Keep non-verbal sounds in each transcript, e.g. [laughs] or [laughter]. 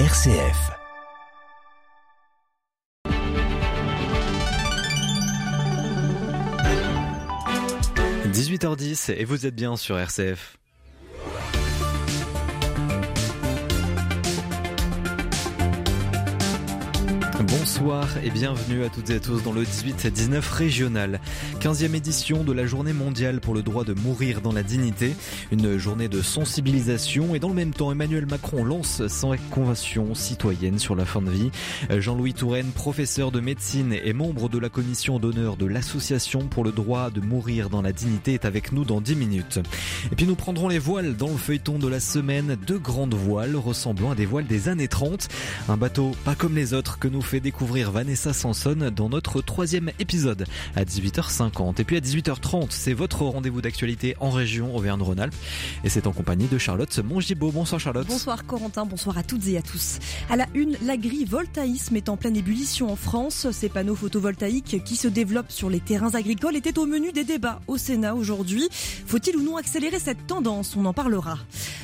RCF. « 18h10 et vous êtes bien sur RCF. Bonsoir et bienvenue à toutes et à tous dans le 18-19 régional. 15e édition de la journée mondiale pour le droit de mourir dans la dignité. Une journée de sensibilisation et dans le même temps Emmanuel Macron lance sa convention citoyenne sur la fin de vie. Jean-Louis Touraine, professeur de médecine et membre de la commission d'honneur de l'association pour le droit de mourir dans la dignité est avec nous dans 10 minutes. Et puis nous prendrons les voiles dans le feuilleton de la semaine. Deux grandes voiles ressemblant à des voiles des années 30. Un bateau pas comme les autres que nous fait découvrir découvrir Vanessa Sanson dans notre troisième épisode à 18h50. Et puis à 18h30, c'est votre rendez-vous d'actualité en région Auvergne-Rhône-Alpes. Et c'est en compagnie de Charlotte Mongibaud. Bonsoir Charlotte. Bonsoir Corentin, bonsoir à toutes et à tous. À la une, l'agrivoltaïsme est en pleine ébullition en France. Ces panneaux photovoltaïques qui se développent sur les terrains agricoles étaient au menu des débats au Sénat aujourd'hui. Faut-il ou non accélérer cette tendance? On en parlera.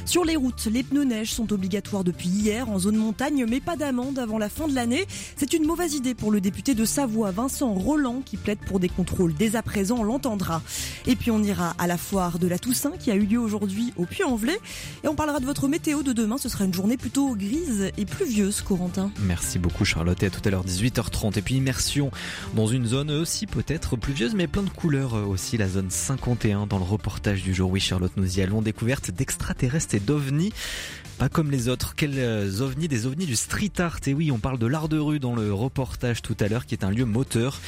Sur les routes, les pneus neige sont obligatoires depuis hier en zone montagne, mais pas d'amende avant la fin de l'année. C'est une mauvaise idée pour le député de Savoie, Vincent Roland, qui plaide pour des contrôles. Dès à présent, on l'entendra. Et puis on ira à la foire de la Toussaint qui a eu lieu aujourd'hui au Puy-en-Velay. Et on parlera de votre météo de demain. Ce sera une journée plutôt grise et pluvieuse, Corentin. Merci beaucoup Charlotte. Et à tout à l'heure 18h30. Et puis immersion dans une zone aussi peut-être pluvieuse, mais plein de couleurs aussi. La zone 51 dans le reportage du jour. Oui Charlotte, nous y allons. Découverte d'extraterrestres et d'ovnis. Pas comme les autres. Quels euh, ovnis Des ovnis du street art. Et oui, on parle de l'art de rue dans le reportage tout à l'heure, qui est un lieu moteur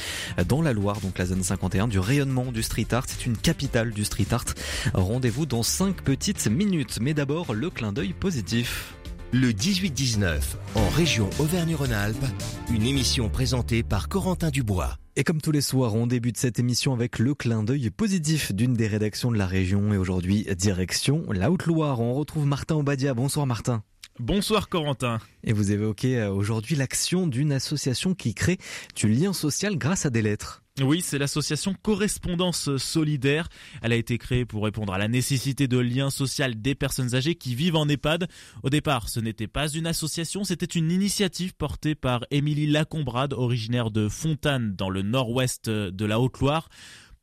dans la Loire, donc la zone 51, du rayonnement du street art. C'est une capitale du street art. Rendez-vous dans 5 petites minutes. Mais d'abord, le clin d'œil positif. Le 18-19, en région Auvergne-Rhône-Alpes, une émission présentée par Corentin Dubois. Et comme tous les soirs, on débute cette émission avec le clin d'œil positif d'une des rédactions de la région et aujourd'hui direction la Haute-Loire. On retrouve Martin Obadia. Bonsoir Martin. Bonsoir Corentin. Et vous évoquez euh, aujourd'hui l'action d'une association qui crée du lien social grâce à des lettres. Oui, c'est l'association Correspondance Solidaire. Elle a été créée pour répondre à la nécessité de lien social des personnes âgées qui vivent en EHPAD. Au départ, ce n'était pas une association, c'était une initiative portée par Émilie Lacombrade, originaire de Fontane, dans le nord-ouest de la Haute-Loire.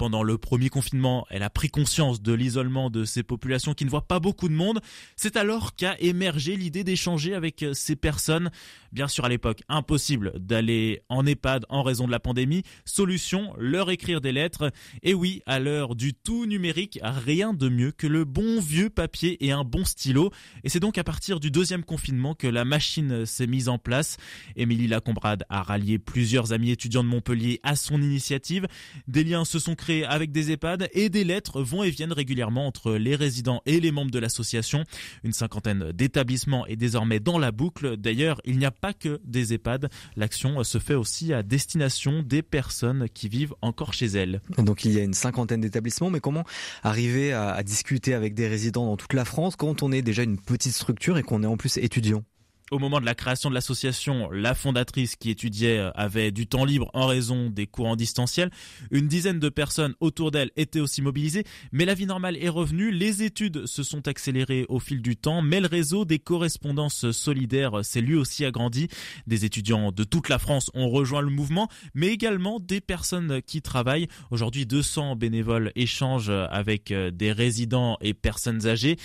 Pendant le premier confinement, elle a pris conscience de l'isolement de ces populations qui ne voient pas beaucoup de monde. C'est alors qu'a émergé l'idée d'échanger avec ces personnes. Bien sûr, à l'époque, impossible d'aller en EHPAD en raison de la pandémie. Solution, leur écrire des lettres. Et oui, à l'heure du tout numérique, rien de mieux que le bon vieux papier et un bon stylo. Et c'est donc à partir du deuxième confinement que la machine s'est mise en place. Émilie Lacombrade a rallié plusieurs amis étudiants de Montpellier à son initiative. Des liens se sont créés avec des EHPAD et des lettres vont et viennent régulièrement entre les résidents et les membres de l'association. Une cinquantaine d'établissements est désormais dans la boucle. D'ailleurs, il n'y a pas que des EHPAD. L'action se fait aussi à destination des personnes qui vivent encore chez elles. Donc il y a une cinquantaine d'établissements, mais comment arriver à, à discuter avec des résidents dans toute la France quand on est déjà une petite structure et qu'on est en plus étudiant? Au moment de la création de l'association, la fondatrice qui étudiait euh, avait du temps libre en raison des cours en distanciel. Une dizaine de personnes autour d'elle étaient aussi mobilisées, mais la vie normale est revenue. Les études se sont accélérées au fil du temps, mais le réseau des correspondances solidaires s'est lui aussi agrandi. Des étudiants de toute la France ont rejoint le mouvement, mais également des personnes qui travaillent. Aujourd'hui, 200 bénévoles échangent avec euh, des résidents et personnes âgées.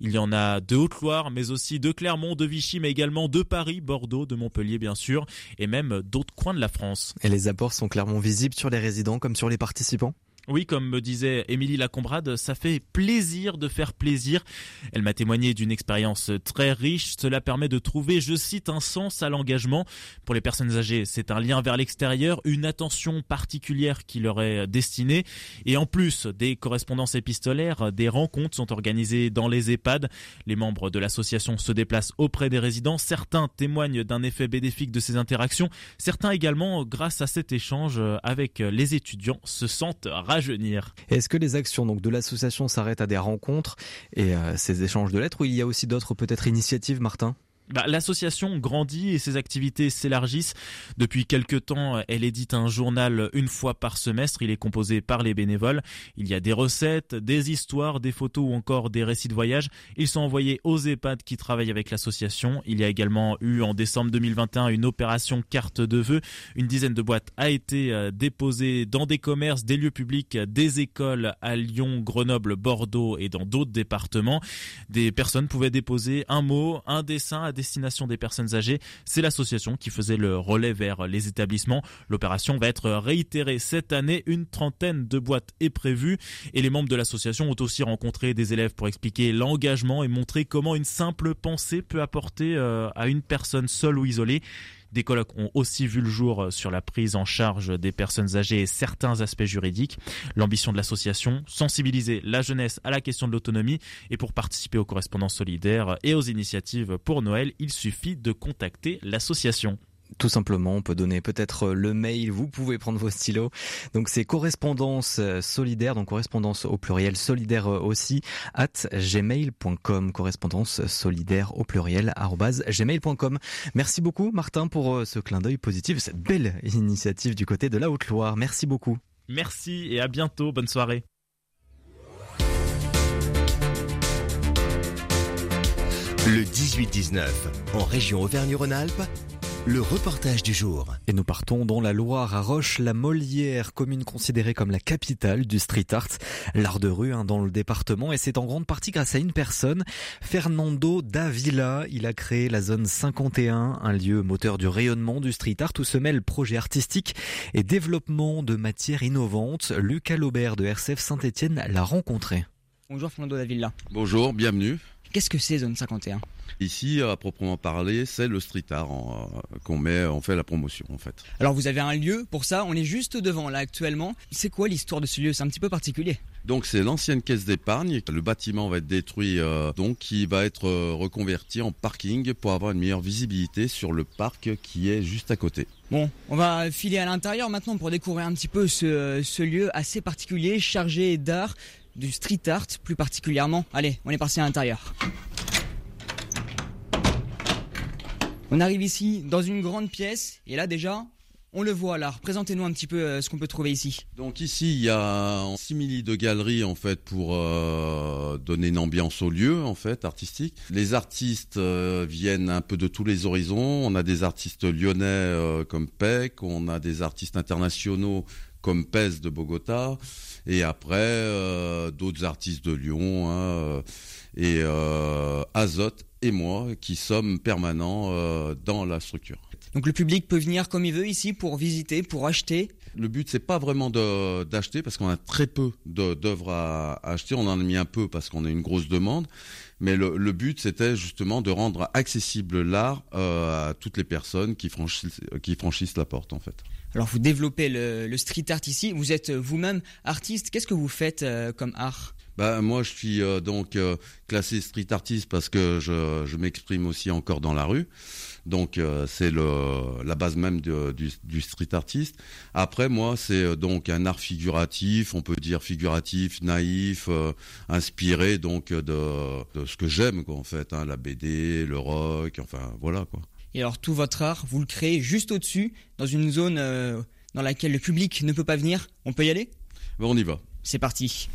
Il y en a de Haute-Loire, mais aussi de Clermont, de Vichy, mais également de Paris, Bordeaux, de Montpellier bien sûr, et même d'autres coins de la France. Et les apports sont clairement visibles sur les résidents comme sur les participants? Oui, comme me disait Émilie Lacombrade, ça fait plaisir de faire plaisir. Elle m'a témoigné d'une expérience très riche. Cela permet de trouver, je cite, un sens à l'engagement. Pour les personnes âgées, c'est un lien vers l'extérieur, une attention particulière qui leur est destinée. Et en plus des correspondances épistolaires, des rencontres sont organisées dans les EHPAD. Les membres de l'association se déplacent auprès des résidents. Certains témoignent d'un effet bénéfique de ces interactions. Certains également, grâce à cet échange avec les étudiants, se sentent est-ce que les actions donc de l'association s'arrêtent à des rencontres et euh, ces échanges de lettres ou il y a aussi d'autres peut-être initiatives, Martin? Bah, L'association grandit et ses activités s'élargissent. Depuis quelques temps, elle édite un journal une fois par semestre. Il est composé par les bénévoles. Il y a des recettes, des histoires, des photos ou encore des récits de voyage. Ils sont envoyés aux EHPAD qui travaillent avec l'association. Il y a également eu en décembre 2021 une opération carte de vœux. Une dizaine de boîtes a été euh, déposée dans des commerces, des lieux publics, des écoles à Lyon, Grenoble, Bordeaux et dans d'autres départements. Des personnes pouvaient déposer un mot, un dessin destination des personnes âgées. C'est l'association qui faisait le relais vers les établissements. L'opération va être réitérée cette année. Une trentaine de boîtes est prévue et les membres de l'association ont aussi rencontré des élèves pour expliquer l'engagement et montrer comment une simple pensée peut apporter euh, à une personne seule ou isolée des colloques ont aussi vu le jour sur la prise en charge des personnes âgées et certains aspects juridiques. L'ambition de l'association, sensibiliser la jeunesse à la question de l'autonomie et pour participer aux correspondances solidaires et aux initiatives pour Noël, il suffit de contacter l'association. Tout simplement, on peut donner peut-être le mail, vous pouvez prendre vos stylos. Donc c'est correspondance solidaire, donc correspondance au pluriel solidaire aussi, at gmail.com, correspondance solidaire au pluriel, gmail.com. Merci beaucoup Martin pour euh, ce clin d'œil positif, cette belle initiative du côté de la Haute-Loire. Merci beaucoup. Merci et à bientôt, bonne soirée. Le 18-19, en région Auvergne-Rhône-Alpes, le reportage du jour. Et nous partons dans la Loire à Roche-la-Molière, commune considérée comme la capitale du street art, l'art de rue hein, dans le département et c'est en grande partie grâce à une personne, Fernando Davila. Il a créé la zone 51, un lieu moteur du rayonnement du street art où se mêlent projets artistiques et développement de matières innovantes. Lucas Laubert de RCF Saint-Etienne l'a rencontré. Bonjour Fernando Davila. Bonjour, bienvenue. Qu'est-ce que c'est Zone 51 Ici, à proprement parler, c'est le street art euh, qu'on met, on fait la promotion en fait. Alors vous avez un lieu pour ça, on est juste devant là actuellement. C'est quoi l'histoire de ce lieu? C'est un petit peu particulier. Donc c'est l'ancienne caisse d'épargne. Le bâtiment va être détruit, euh, donc qui va être euh, reconverti en parking pour avoir une meilleure visibilité sur le parc qui est juste à côté. Bon, on va filer à l'intérieur maintenant pour découvrir un petit peu ce, ce lieu assez particulier, chargé d'art du street art plus particulièrement. Allez, on est passé à l'intérieur. On arrive ici dans une grande pièce et là déjà on le voit là. Présentez-nous un petit peu euh, ce qu'on peut trouver ici. Donc ici, il y a un simili de galeries en fait pour euh, donner une ambiance au lieu en fait artistique. Les artistes euh, viennent un peu de tous les horizons. On a des artistes lyonnais comme Peck, on a des artistes internationaux comme Pez de Bogota, et après d'autres artistes de Lyon hein, et Azote et moi qui sommes permanents dans la structure. Donc le public peut venir comme il veut ici pour visiter, pour acheter. Le but c'est pas vraiment d'acheter parce qu'on a très peu d'œuvres à, acheter. On en a mis un peu parce qu'on a une grosse demande. Mais le, but c'était justement de rendre accessible l'art euh, à toutes les personnes qui franchissent, qui franchissent la porte en fait. Alors vous développez le, street art ici. Vous êtes vous-même artiste. Qu'est-ce que vous faites euh, comme art? Bah, moi, je suis euh, donc classé street artiste parce que je, je m'exprime aussi encore dans la rue. Donc euh, c'est la base même du, street artiste. Après moi c'est euh, donc un art figuratif, on peut dire figuratif, naïf, euh, inspiré donc de, ce que j'aime quoi en fait, hein, la BD, le rock, enfin voilà quoi. Et alors tout votre art, vous le créez juste au-dessus, dans une zone dans laquelle le public ne peut pas venir. On peut y aller? Ben, On y va. C'est parti.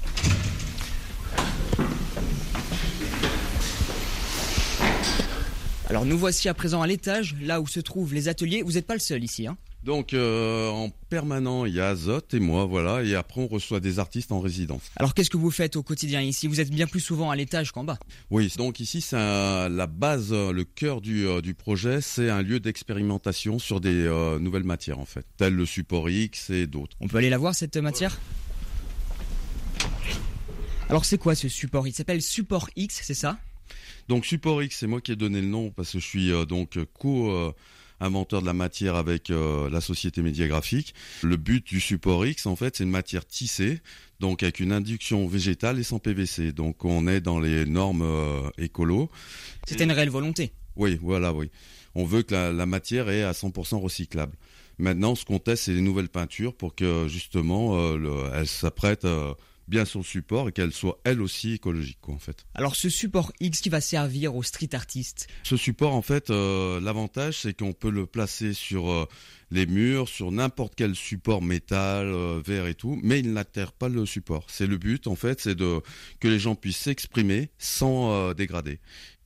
Alors nous voici à présent à l'étage, là où se trouvent les ateliers. Vous n'êtes pas le seul ici, hein donc euh, en permanent, il y a Azote et moi, voilà, et après on reçoit des artistes en résidence. Alors qu'est-ce que vous faites au quotidien ici? Vous êtes bien plus souvent à l'étage qu'en bas. Oui, donc ici c'est la base, le cœur du, euh, du projet, c'est un lieu d'expérimentation sur des euh, nouvelles matières en fait, tel le support X et d'autres. On peut aller la voir cette matière? Alors c'est quoi ce support Il s'appelle support X, c'est ça? Donc Support X, c'est moi qui ai donné le nom parce que je suis euh, donc co inventeur de la matière avec euh, la société médiagraphique. Le but du support X, en fait, c'est une matière tissée, donc avec une induction végétale et sans PVC. Donc on est dans les normes euh, écolo. C'était une réelle volonté. Oui, voilà, oui. On veut que la, matière est à 100% recyclable. Maintenant, ce qu'on teste, c'est les nouvelles peintures pour que justement, elle s'apprête bien son support et qu'elle soit elle aussi écologique, quoi, en fait. Alors ce support X qui va servir aux street artistes Ce support, en fait, euh, l'avantage, c'est qu'on peut le placer sur euh, les murs, sur n'importe quel support métal, euh, verre et tout, mais il n'altère pas le support. C'est le but, en fait, c'est de que les gens puissent s'exprimer sans dégrader.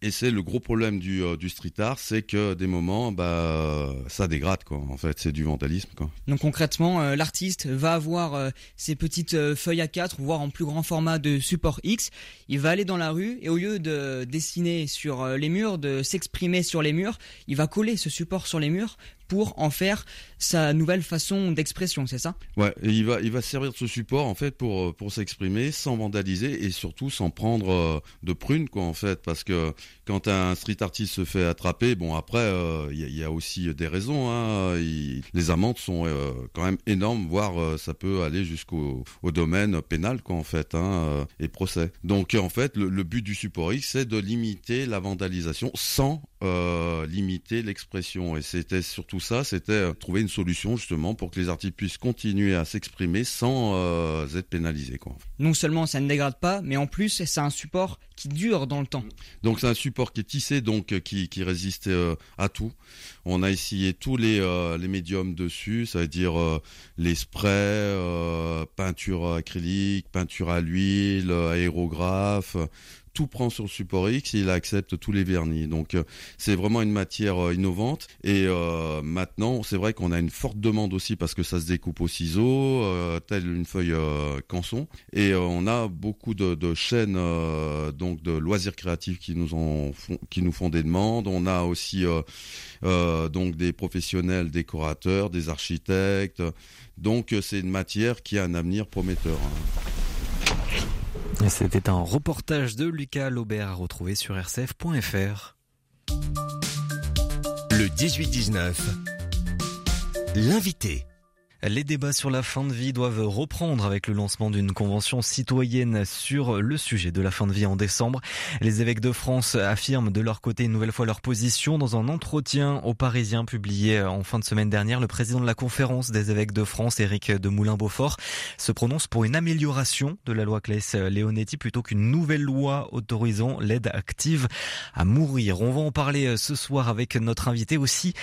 Et c'est le gros problème du, euh, du street art, c'est que des moments, bah, ça dégrade quoi. En fait, c'est du vandalisme quoi. Donc concrètement, euh, l'artiste va avoir euh, ses petites feuilles à 4 voire en plus grand format de support X. Il va aller dans la rue et au lieu de dessiner sur les murs, de s'exprimer sur les murs, il va coller ce support sur les murs pour en faire sa nouvelle façon d'expression, c'est ça? Ouais, il va il va servir de ce support en fait pour euh, pour s'exprimer sans vandaliser et surtout sans prendre euh, de prunes quoi en fait parce que quand un street artiste se fait attraper, bon après euh, il y, a aussi des raisons hein, les amendes sont quand même énormes voire ça peut aller jusqu'au au domaine pénal quoi en fait hein, et procès. Donc en fait le, le but du support X c'est de limiter la vandalisation sans limiter l'expression et c'était surtout ça, c'était trouver une solution justement pour que les artistes puissent continuer à s'exprimer sans euh, être pénalisés. Quoi. Non seulement ça ne dégrade pas, mais en plus c'est un support qui dure dans le temps. Donc c'est un support qui est tissé, donc qui, qui résiste euh, à tout. On a essayé tous les, euh, les médiums dessus, ça veut dire les sprays, peinture acrylique, peinture à l'huile, aérographe, tout prend sur le support X, il accepte tous les vernis. Donc euh, c'est vraiment une matière euh, innovante. Et euh, maintenant, c'est vrai qu'on a une forte demande aussi parce que ça se découpe au ciseau, telle une feuille canson. Et on a beaucoup de, de chaînes donc de loisirs créatifs qui nous ont qui nous font des demandes. On a aussi donc des professionnels décorateurs, des architectes. Donc c'est une matière qui a un avenir prometteur. Hein. C'était un reportage de Lucas Laubert à retrouver sur rcf.fr. Le 18-19. L'invité. Les débats sur la fin de vie doivent reprendre avec le lancement d'une convention citoyenne sur le sujet de la fin de vie en décembre. Les évêques de France affirment de leur côté une nouvelle fois leur position dans un entretien aux Parisiens publié en fin de semaine dernière. Le président de la conférence des évêques de France, Éric de Moulin-Beaufort, se prononce pour une amélioration de la loi Claes-Leonetti plutôt qu'une nouvelle loi autorisant l'aide active à mourir. On va en parler ce soir avec notre invité aussi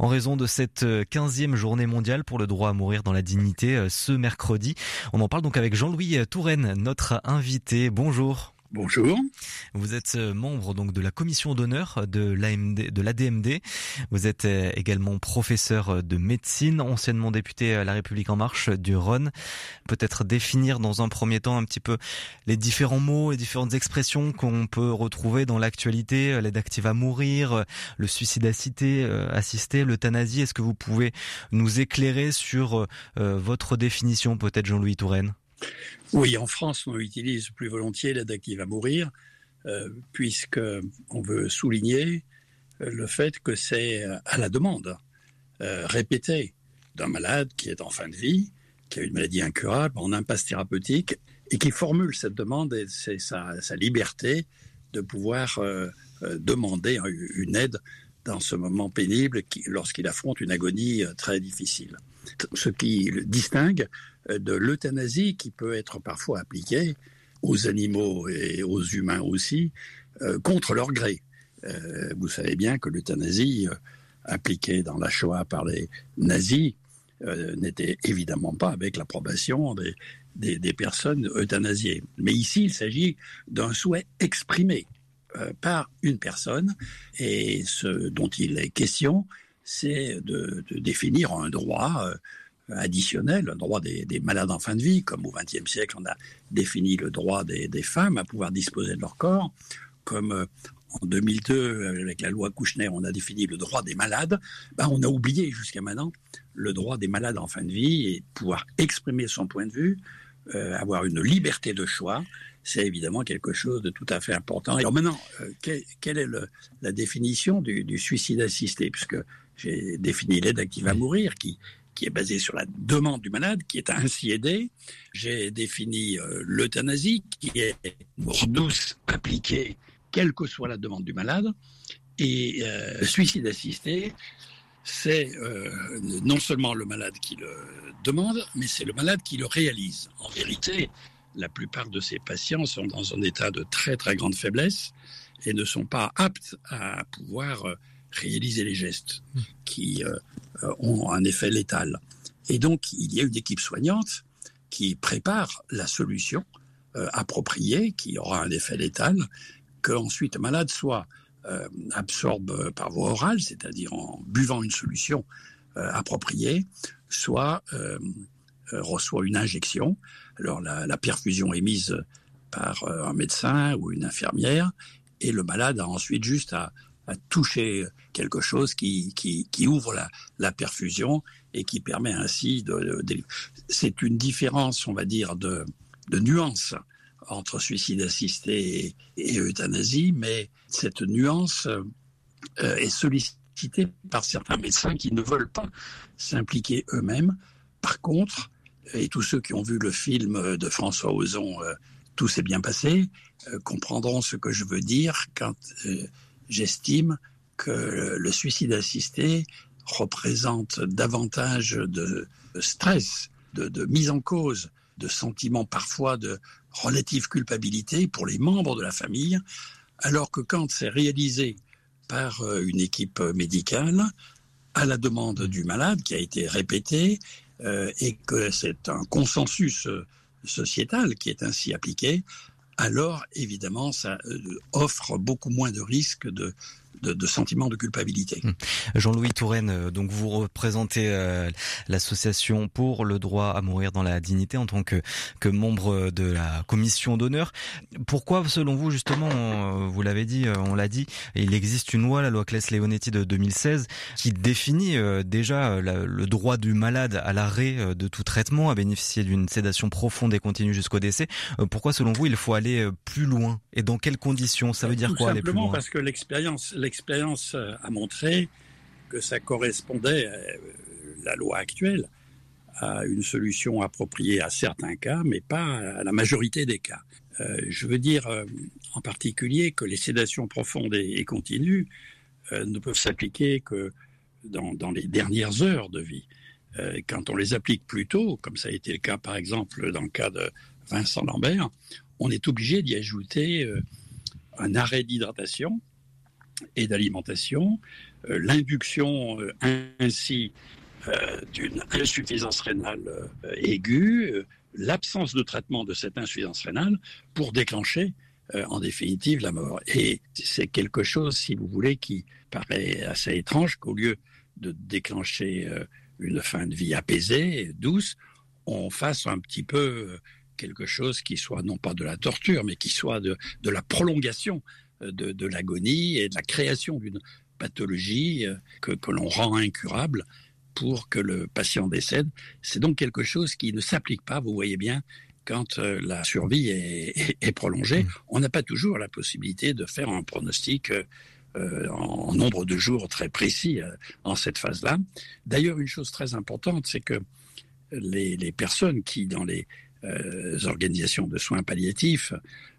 en raison de cette 15e journée mondiale pour le droit à mourir dans la dignité euh, ce mercredi. On en parle donc avec Jean-Louis Touraine, notre invité. Bonjour. Bonjour. Vous êtes euh, membre donc de la commission d'honneur de de l'ADMD. Vous êtes euh, également professeur de médecine, anciennement député à La République en Marche du Rhône. Peut-être définir dans un premier temps un petit peu les différents mots et différentes expressions qu'on peut retrouver dans l'actualité, euh, l'aide active à mourir, le suicide assisté l'euthanasie. Est-ce que vous pouvez nous éclairer sur votre définition, peut-être Jean-Louis Touraine? Oui, en France, on utilise plus volontiers active à mourir, euh, puisqu'on veut souligner euh, le fait que c'est euh, à la demande euh, répétée d'un malade qui est en fin de vie, qui a une maladie incurable, en impasse thérapeutique, et qui formule cette demande, et c'est sa, liberté de pouvoir demander une aide dans ce moment pénible lorsqu'il affronte une agonie très difficile. Ce qui le distingue de l'euthanasie qui peut être parfois appliquée aux animaux et aux humains aussi, euh, contre leur gré. Euh, vous savez bien que l'euthanasie euh, appliquée dans la Shoah par les nazis n'était évidemment pas avec l'approbation des, des, personnes euthanasiées. Mais ici, il s'agit d'un souhait exprimé par une personne, et ce dont il est question, c'est de, de, définir un droit additionnel, un droit des, malades en fin de vie, comme au XXe siècle on a défini le droit des, femmes à pouvoir disposer de leur corps, comme euh, en 2002, avec la loi Kouchner, on a défini le droit des malades, ben, on a oublié jusqu'à maintenant le droit des malades en fin de vie et pouvoir exprimer son point de vue, euh, avoir une liberté de choix, c'est évidemment quelque chose de tout à fait important. Alors maintenant, euh, quelle, est la définition du, du suicide assisté? Puisque j'ai défini l'aide active à mourir, qui qui est basé sur la demande du malade, qui est ainsi aidé. J'ai défini euh, l'euthanasie, qui est mort douce appliquée, quelle que soit la demande du malade. Et euh, suicide assisté, c'est euh, non seulement le malade qui le demande, mais c'est le malade qui le réalise. En vérité, la plupart de ces patients sont dans un état de très très grande faiblesse et ne sont pas aptes à pouvoir euh, réaliser les gestes qui euh, ont un effet létal. Et donc, il y a une équipe soignante qui prépare la solution appropriée qui aura un effet létal, qu'ensuite le malade soit absorbe par voie orale, c'est-à-dire en buvant une solution appropriée, soit reçoit une injection alors la, perfusion est mise par euh, un médecin ou une infirmière et le malade a ensuite juste à, toucher quelque chose qui, ouvre la, perfusion et qui permet ainsi de... c'est une différence, on va dire, de, nuance entre suicide assisté et, euthanasie, mais cette nuance euh, est sollicitée par certains médecins qui ne veulent pas s'impliquer eux-mêmes. Par contre, et tous ceux qui ont vu le film de François Ozon, euh, Tout s'est bien passé, euh, comprendront ce que je veux dire quand j'estime que le suicide assisté représente davantage de stress, de, mise en cause, de sentiments parfois de relative culpabilité pour les membres de la famille, alors que quand c'est réalisé par une équipe médicale, à la demande du malade, qui a été répétée, euh, et que c'est un consensus euh, sociétal qui est ainsi appliqué, alors évidemment ça euh, offre beaucoup moins de risques de, de, de sentiment de culpabilité. Hum. Jean-Louis Touraine, euh, donc vous représentez euh, l'association pour le droit à mourir dans la dignité en tant que, que membre de la commission d'honneur. Pourquoi, selon vous, justement, euh, vous l'avez dit, on l'a dit, il existe une loi, la loi Claes-Leonetti de 2016, qui définit déjà le droit du malade à l'arrêt de tout traitement, à bénéficier d'une sédation profonde et continue jusqu'au décès. Pourquoi, selon vous, il faut aller plus loin? Et dans quelles conditions? Ça veut dire quoi aller plus loin? parce que l'expérience l'expérience a montré que ça correspondait, euh, la loi actuelle, à une solution appropriée à certains cas, mais pas à la majorité des cas. Euh, je veux dire euh, en particulier que les sédations profondes et, continues ne peuvent s'appliquer que dans, les dernières heures de vie. quand on les applique plus tôt, comme ça a été le cas par exemple dans le cas de Vincent Lambert, on est obligé d'y ajouter un arrêt d'hydratation et d'alimentation, euh, l'induction euh, ainsi euh, d'une insuffisance rénale aiguë, l'absence de traitement de cette insuffisance rénale pour déclencher en définitive la mort. Et c'est quelque chose, si vous voulez, qui paraît assez étrange qu'au lieu de déclencher une fin de vie apaisée, douce, on fasse un petit peu quelque chose qui soit non pas de la torture, mais qui soit de, de la prolongation de, l'agonie et de la création d'une pathologie euh, que, que l'on rend incurable pour que le patient décède. C'est donc quelque chose qui ne s'applique pas, vous voyez bien, quand euh, la survie est, prolongée. Mmh. On n'a pas toujours la possibilité de faire un pronostic euh, en, nombre de jours très précis en cette phase-là. D'ailleurs, une chose très importante, c'est que les, les, personnes qui, dans les organisations de soins palliatifs,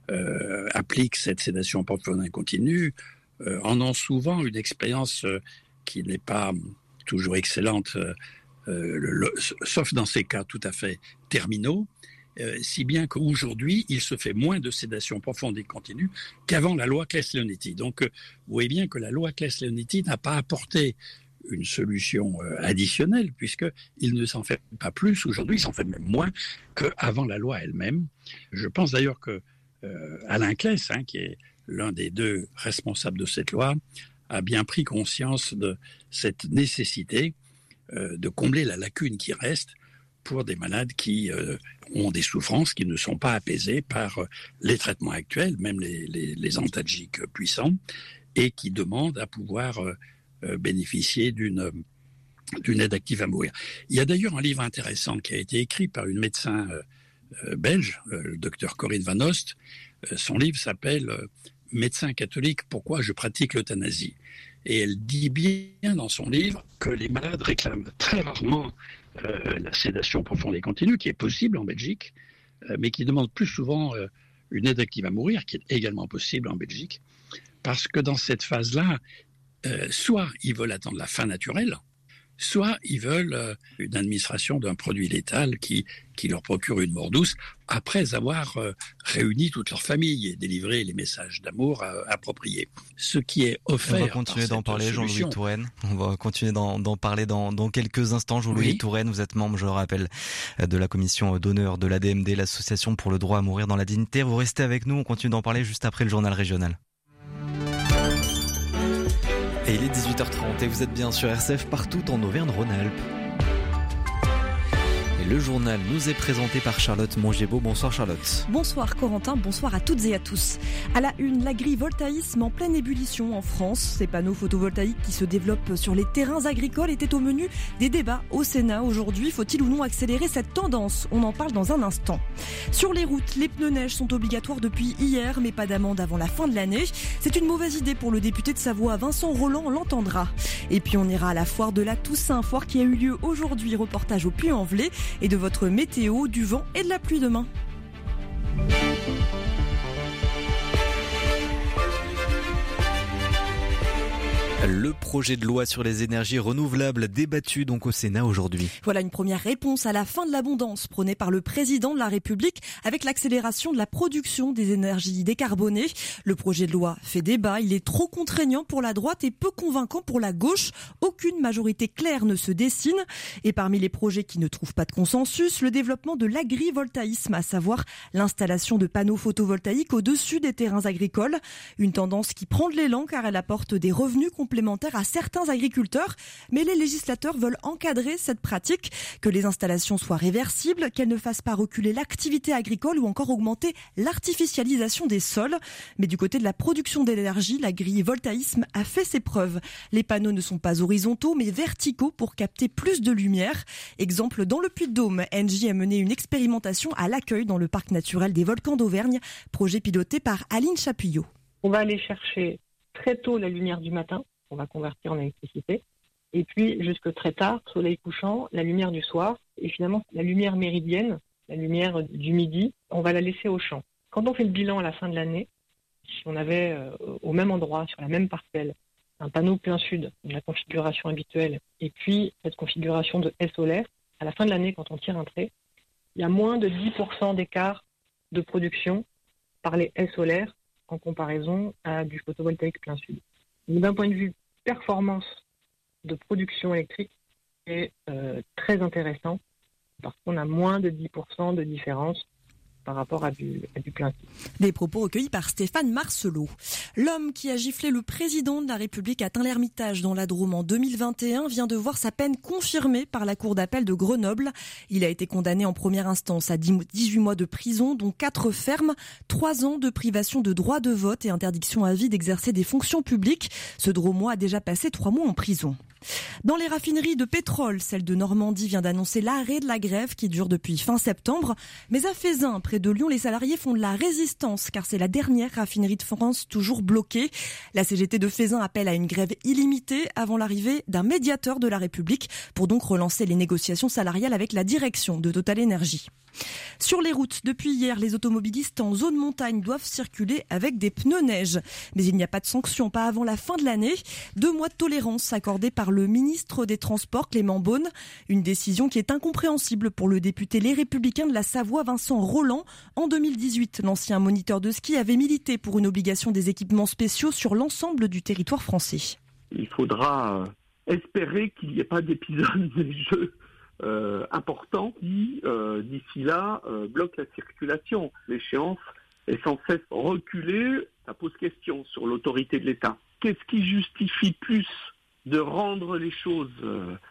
euh, appliquent cette sédation profonde et continue euh, en ont souvent une expérience euh, qui n'est pas toujours excellente, sauf dans ces cas tout à fait terminaux, si bien qu'aujourd'hui, il se fait moins de sédation profonde et continue qu'avant la loi Claes-Leonetti. Donc, vous voyez bien que la loi Claes-Leonetti n'a pas apporté une solution additionnelle, puisqu'il ne s'en fait pas plus aujourd'hui, il s'en fait même moins qu'avant la loi elle-même. Je pense d'ailleurs que euh, Alain Claes, hein, qui est l'un des deux responsables de cette loi, a bien pris conscience de cette nécessité euh, de combler la lacune qui reste pour des malades qui euh, ont des souffrances qui ne sont pas apaisées par les traitements actuels, même les, antalgiques puissants, et qui demandent à pouvoir bénéficier d'une d'une aide active à mourir. Il y a d'ailleurs un livre intéressant qui a été écrit par une médecin euh, belge, euh, le docteur Corinne Van Ost. Euh, son livre s'appelle Médecin catholique, pourquoi je pratique l'euthanasie? Et elle dit bien dans son livre que les malades réclament très rarement la sédation profonde et continue, qui est possible en Belgique, mais qui demande plus souvent une aide active à mourir, qui est également possible en Belgique, parce que dans cette phase-là, soit ils veulent attendre la fin naturelle, soit ils veulent euh, une administration d'un produit létal qui, qui leur procure une mort douce après avoir euh, réuni toute leur famille et délivré les messages d'amour euh, appropriés. Ce qui est offert. On va continuer d'en parler, Jean-Louis Touraine. On va continuer d'en parler dans, dans, quelques instants. Jean-Louis Touraine, vous êtes membre, je le rappelle, de la commission d'honneur de l'ADMD, l'association pour le droit à mourir dans la dignité. Vous restez avec nous, on continue d'en parler juste après le journal régional. Et il est 18h30 et vous êtes bien sur RCF partout en Auvergne-Rhône-Alpes le journal nous est présenté par Charlotte Mongebo. Bonsoir Charlotte. Bonsoir Corentin, bonsoir à toutes et à tous. À la une, l'agrivoltaïsme en pleine ébullition en France. Ces panneaux photovoltaïques qui se développent sur les terrains agricoles étaient au menu des débats au Sénat aujourd'hui. Faut-il ou non accélérer cette tendance? On en parle dans un instant. Sur les routes, les pneus neige sont obligatoires depuis hier, mais pas d'amende avant la fin de l'année. C'est une mauvaise idée pour le député de Savoie, Vincent Roland l'entendra. Et puis on ira à la foire de la Toussaint, foire qui a eu lieu aujourd'hui, reportage au Puy-en-Velay et de votre météo, du vent et de la pluie demain. Le projet de loi sur les énergies renouvelables débattu donc au Sénat aujourd'hui. Voilà une première réponse à la fin de l'abondance prônée par le président de la République avec l'accélération de la production des énergies décarbonées. Le projet de loi fait débat, il est trop contraignant pour la droite et peu convaincant pour la gauche. Aucune majorité claire ne se dessine et parmi les projets qui ne trouvent pas de consensus, le développement de l'agrivoltaïsme, à savoir l'installation de panneaux photovoltaïques au-dessus des terrains agricoles, une tendance qui prend de l'élan car elle apporte des revenus complémentaires à certains agriculteurs, mais les législateurs veulent encadrer cette pratique, que les installations soient réversibles, qu'elles ne fassent pas reculer l'activité agricole ou encore augmenter l'artificialisation des sols. Mais du côté de la production d'énergie, l'agrivoltaïsme a fait ses preuves. Les panneaux ne sont pas horizontaux mais verticaux pour capter plus de lumière. Exemple, dans le Puy-de-Dôme, Engie a mené une expérimentation à l'accueil dans le parc naturel des volcans d'Auvergne, projet piloté par Aline Chapuyot. On va aller chercher très tôt la lumière du matin on va convertir en électricité. Et puis, jusque très tard, soleil couchant, la lumière du soir, et finalement, la lumière méridienne, la lumière du midi, on va la laisser au champ. Quand on fait le bilan à la fin de l'année, si on avait euh, au même endroit, sur la même parcelle, un panneau plein sud, la configuration habituelle, et puis cette configuration de S solaire, à la fin de l'année, quand on tire un trait, il y a moins de 10% d'écart de production par les S solaires en comparaison à du photovoltaïque plein sud. D'un point de vue performance de production électrique est euh, très intéressant parce qu'on a moins de 10% de différence par rapport à du, à du. Des propos recueillis par Stéphane Marcelot. L'homme qui a giflé le président de la République atteint l'Ermitage dans la Drôme en 2021 vient de voir sa peine confirmée par la Cour d'appel de Grenoble. Il a été condamné en première instance à 18 mois de prison, dont 4 fermes, 3 ans de privation de droit de vote et interdiction à vie d'exercer des fonctions publiques. Ce Dromois a déjà passé 3 mois en prison. Dans les raffineries de pétrole, celle de Normandie vient d'annoncer l'arrêt de la grève qui dure depuis fin septembre. Mais à Fézin, près de Lyon, les salariés font de la résistance car c'est la dernière raffinerie de France toujours bloquée. La CGT de Fézin appelle à une grève illimitée avant l'arrivée d'un médiateur de la République pour donc relancer les négociations salariales avec la direction de Total Energy. Sur les routes, depuis hier, les automobilistes en zone montagne doivent circuler avec des pneus neige. Mais il n'y a pas de sanction, pas avant la fin de l'année. Deux mois de tolérance accordés par le ministre des Transports, Clément Beaune. Une décision qui est incompréhensible pour le député Les Républicains de la Savoie, Vincent Roland. En 2018, l'ancien moniteur de ski avait milité pour une obligation des équipements spéciaux sur l'ensemble du territoire français. Il faudra euh, espérer qu'il n'y ait pas d'épisode [laughs] des Jeux euh, important qui, euh, d'ici là, euh, bloque la circulation. L'échéance est sans cesse reculer. Ça pose question sur l'autorité de l'État. Qu'est-ce qui justifie plus de rendre les choses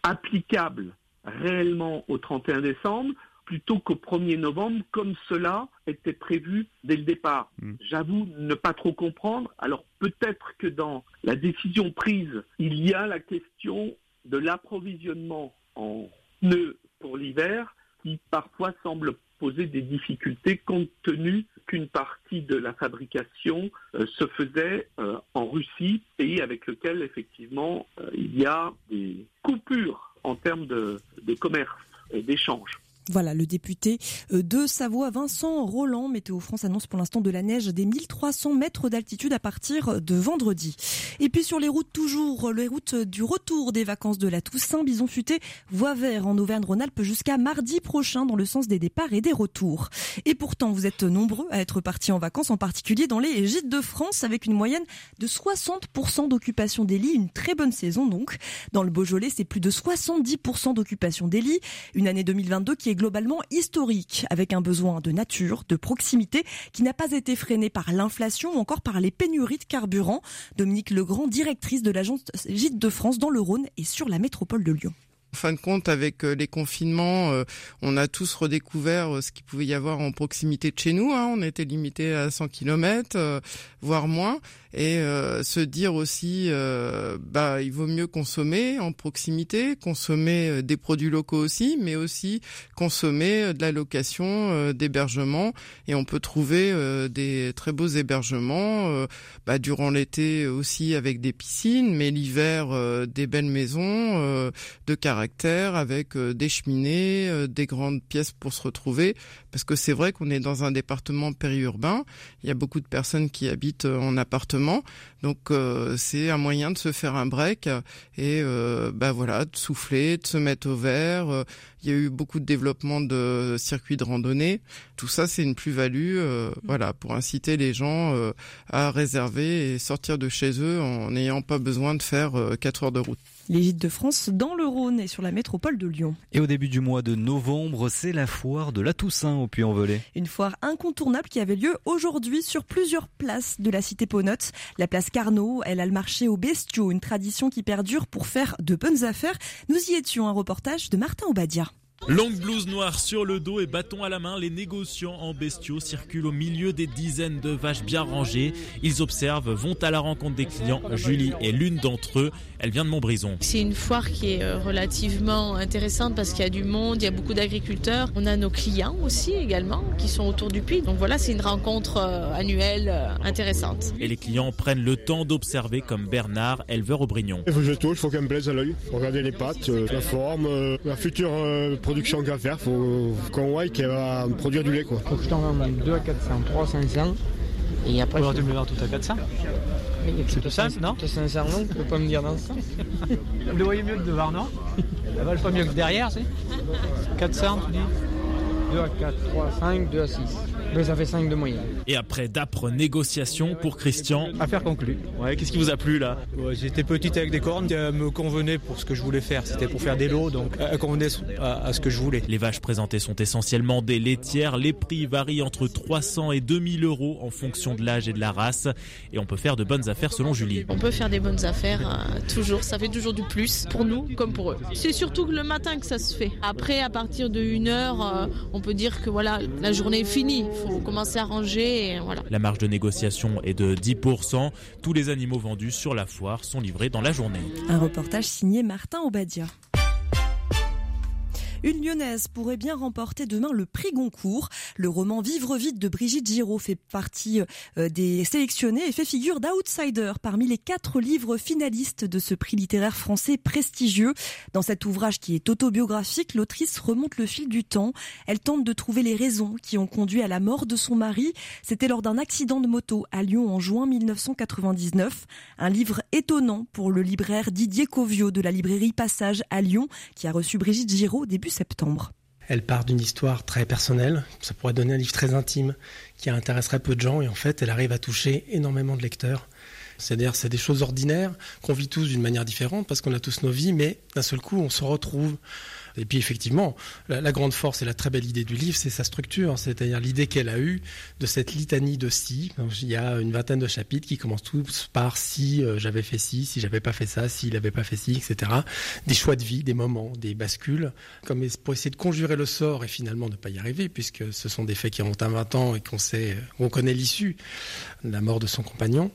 applicables réellement au 31 décembre plutôt qu'au 1er novembre, comme cela était prévu dès le départ. Hmm. J'avoue ne pas trop comprendre. Alors peut-être que dans la décision prise, il y a la question de l'approvisionnement en pneus pour l'hiver qui parfois semble poser des difficultés compte tenu qu'une partie de la fabrication euh, se faisait euh, en Russie, pays avec lequel effectivement euh, il y a des coupures en termes de, commerce et d'échange. Voilà, le député euh, de Savoie, Vincent Roland, Météo France annonce pour l'instant de la neige des 1300 mètres d'altitude à partir de vendredi. Et puis sur les routes toujours, les routes du retour des vacances de la Toussaint, Bison Futé, voie vert en Auvergne-Rhône-Alpes jusqu'à mardi prochain dans le sens des départs et des retours. Et pourtant, vous êtes nombreux à être partis en vacances, en particulier dans les gîtes de France, avec une moyenne de 60% d'occupation des lits, une très bonne saison donc. Dans le Beaujolais, c'est plus de 70% d'occupation des lits, une année 2022 qui est globalement historique, avec un besoin de nature, de proximité, qui n'a pas été freiné par l'inflation ou encore par les pénuries de carburant. Dominique Legrand, directrice de l'agence Gîte de France dans le Rhône et sur la métropole de Lyon. En fin de compte, avec euh, les confinements, euh, on a tous redécouvert euh, ce qu'il pouvait y avoir en proximité de chez nous. Hein. On était limité à 100 km, voire moins. Et se dire aussi, bah, il vaut mieux consommer en proximité, consommer des produits locaux aussi, mais aussi consommer de la location, d'hébergement. Et on peut trouver des très beaux hébergements bah, durant l'été aussi avec des piscines, mais l'hiver des belles maisons de caractère avec euh, des cheminées, euh, des grandes pièces pour se retrouver, parce que c'est vrai qu'on est dans un département périurbain, il y a beaucoup de personnes qui habitent euh, en appartement, donc c'est un moyen de se faire un break et bah voilà, de souffler, de se mettre au vert. il y a eu beaucoup de développement de circuits de randonnée. Tout ça, c'est une plus-value, voilà, pour inciter les gens à réserver et sortir de chez eux en n'ayant pas besoin de faire 4 heures de route. Les de France dans le Rhône et sur la métropole de Lyon. Et au début du mois de novembre, c'est la foire de la Toussaint au Puy-en-Velay. Une foire incontournable qui avait lieu aujourd'hui sur plusieurs places de la cité Ponote. La place Carnot, elle a le marché aux bestiaux, une tradition qui perdure pour faire de bonnes affaires. Nous y étions un reportage de Martin Obadia. Longue blouse noire sur le dos et bâton à la main, les négociants en bestiaux circulent au milieu des dizaines de vaches bien rangées. Ils observent, vont à la rencontre des clients. Julie est l'une d'entre eux. Elle vient de Montbrison. C'est une foire qui est euh, relativement intéressante parce qu'il y a du monde, il y a beaucoup d'agriculteurs. On a nos clients aussi également qui sont autour du puits. Donc voilà, c'est une rencontre euh, annuelle euh, intéressante. Et les clients prennent le temps d'observer comme Bernard, éleveur au Brignon. Il faut que je touche, il faut qu'elle me plaise à l'œil. Regarder les pattes, la forme, la future production qu'à faire. faut qu'on voit qu'elle va produire du lait. Quoi. Faut que je t'en vende 2 à 400, 3 à 500. Et après, je... tu me le tout à 400 c'est tout simple, non C'est sincère, non Tu peux pas me dire non ça Vous le voyez [laughs] mieux que devant, non [laughs] Elle va pas mieux que derrière, c'est 400, tu dis 2 à 4, 3 à 5, 2 à 6. Mais ça fait 5 de moyenne. Et après d'âpres négociations pour Christian. Affaire conclue. Ouais, qu'est-ce qui vous a plu là? J'étais petite avec des cornes, ça me convenait pour ce que je voulais faire. C'était pour faire des lots, donc elle convenait à, ce que je voulais. Les vaches présentées sont essentiellement des laitières. Les prix varient entre 300 et 2000 euros en fonction de l'âge et de la race. Et on peut faire de bonnes affaires selon Julie. On peut faire des bonnes affaires, euh, toujours. Ça fait toujours du plus pour nous comme pour eux. C'est surtout le matin que ça se fait. Après, à partir de 1 heure, euh, on peut dire que voilà, la journée est finie faut commencer à ranger. Et voilà. La marge de négociation est de 10%. Tous les animaux vendus sur la foire sont livrés dans la journée. Un reportage signé Martin Obadia. Une lyonnaise pourrait bien remporter demain le prix Goncourt. Le roman Vivre vite de Brigitte Giraud fait partie euh, des sélectionnés et fait figure d'outsider parmi les quatre livres finalistes de ce prix littéraire français prestigieux. Dans cet ouvrage qui est autobiographique, l'autrice remonte le fil du temps. Elle tente de trouver les raisons qui ont conduit à la mort de son mari. C'était lors d'un accident de moto à Lyon en juin 1999. Un livre étonnant pour le libraire Didier Covio de la librairie Passage à Lyon qui a reçu Brigitte Giraud début Elle part d'une histoire très personnelle, ça pourrait donner un livre très intime qui intéresserait peu de gens et en fait elle arrive à toucher énormément de lecteurs. C'est-à-dire c'est des choses ordinaires qu'on vit tous d'une manière différente parce qu'on a tous nos vies, mais d'un seul coup on se retrouve et puis effectivement, la, grande force et la très belle idée du livre, c'est sa structure, c'est-à-dire l'idée qu'elle a eue de cette litanie de si. il y a une vingtaine de chapitres qui commencent tous par si euh, j'avais fait ci, si j'avais pas fait ça, s'il n'avait pas fait ci, etc. Des choix de vie, des moments, des bascules, comme pour essayer de conjurer le sort et finalement ne pas y arriver, puisque ce sont des faits qui ont un 20 ans et qu'on sait, on connaît l'issue, la mort de son compagnon.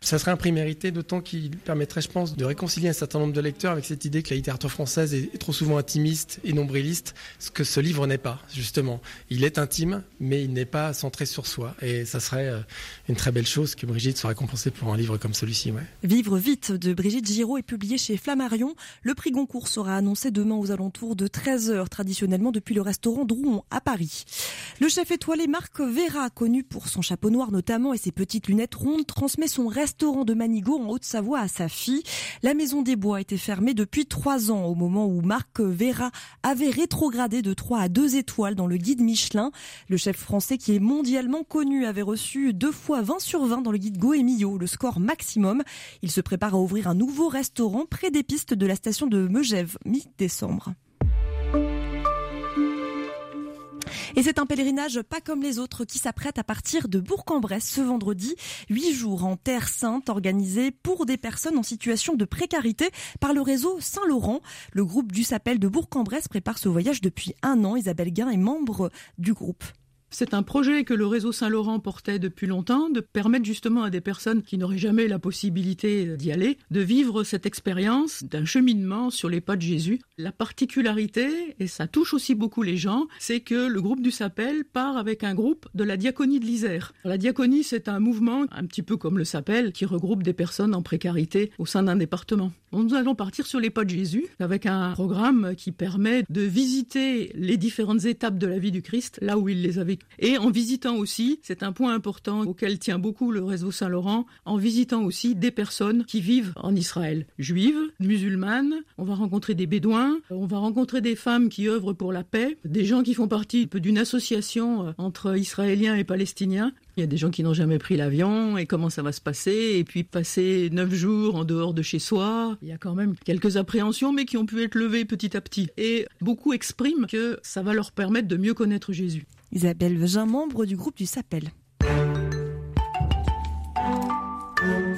Ça serait un prix mérité, d'autant qu'il permettrait, je pense, de réconcilier un certain nombre de lecteurs avec cette idée que la littérature française est trop souvent intimiste et nombriliste, ce que ce livre n'est pas, justement. Il est intime, mais il n'est pas centré sur soi. Et ça serait euh, une très belle chose que Brigitte soit récompensée pour un livre comme celui-ci. Ouais. Vivre vite de Brigitte Giraud est publié chez Flammarion. Le prix Goncourt sera annoncé demain aux alentours de 13h, traditionnellement depuis le restaurant Drouon à Paris. Le chef étoilé Marc Vera, connu pour son chapeau noir notamment et ses petites lunettes rondes, transmet son restaurant de Manigot en Haute-Savoie à sa fille. La Maison des Bois été fermée depuis trois ans au moment où Marc Vera avait rétrogradé de 3 à 2 étoiles dans le guide Michelin. Le chef français qui est mondialement connu avait reçu deux fois 20 sur 20 dans le guide Goemio, le score maximum. Il se prépare à ouvrir un nouveau restaurant près des pistes de la station de Megève, mi-décembre. Et c'est un pèlerinage pas comme les autres qui s'apprête à partir de Bourg-en-Bresse ce vendredi. Huit jours en Terre Sainte organisés pour des personnes en situation de précarité par le réseau Saint-Laurent. Le groupe du Sapel de Bourg-en-Bresse prépare ce voyage depuis un an. Isabelle Guin est membre du groupe. C'est un projet que le réseau Saint-Laurent portait depuis longtemps, de permettre justement à des personnes qui n'auraient jamais la possibilité d'y aller, de vivre cette expérience d'un cheminement sur les pas de Jésus. La particularité, et ça touche aussi beaucoup les gens, c'est que le groupe du Sapel part avec un groupe de la diaconie de l'Isère. La diaconie, c'est un mouvement, un petit peu comme le Sapel, qui regroupe des personnes en précarité au sein d'un département. Nous allons partir sur les pas de Jésus avec un programme qui permet de visiter les différentes étapes de la vie du Christ là où il les a Et en visitant aussi, c'est un point important auquel tient beaucoup le réseau Saint-Laurent, en visitant aussi des personnes qui vivent en Israël, juives, musulmanes, on va rencontrer des bédouins, on va rencontrer des femmes qui œuvrent pour la paix, des gens qui font partie d'une association euh, entre Israéliens et Palestiniens. Il y a des gens qui n'ont jamais pris l'avion et comment ça va se passer et puis passer neuf jours en dehors de chez soi. Il y a quand même quelques appréhensions mais qui ont pu être levées petit à petit. Et beaucoup expriment que ça va leur permettre de mieux connaître Jésus. Isabelle Vegin, membre du groupe du Sapel.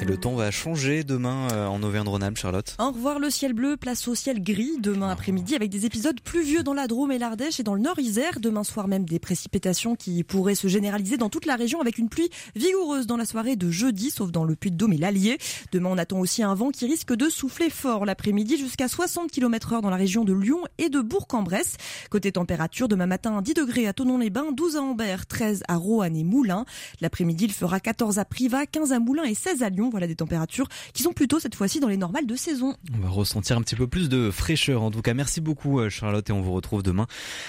Et le temps va changer demain euh, en Auvergne-Rhône-Alpes, Charlotte. Au revoir le ciel bleu, place au ciel gris demain après-midi avec des épisodes pluvieux dans la Drôme et l'Ardèche et dans le Nord-Isère. Demain soir même des précipitations qui pourraient se généraliser dans toute la région avec une pluie vigoureuse dans la soirée de jeudi, sauf dans le Puy-de-Dôme et l'Allier. Demain on attend aussi un vent qui risque de souffler fort l'après-midi jusqu'à 60 km heure dans la région de Lyon et de Bourg-en-Bresse. Côté température, demain matin 10 degrés à Tonon-les-Bains, 12 à Ambert, 13 à Roanne et Moulins. L'après-midi il fera 14 à Privas, 15 à Moulins et 16 à Lyon. Voilà des températures qui sont plutôt cette fois-ci dans les normales de saison. On va ressentir un petit peu plus de fraîcheur. En tout cas, merci beaucoup euh, Charlotte et on vous retrouve demain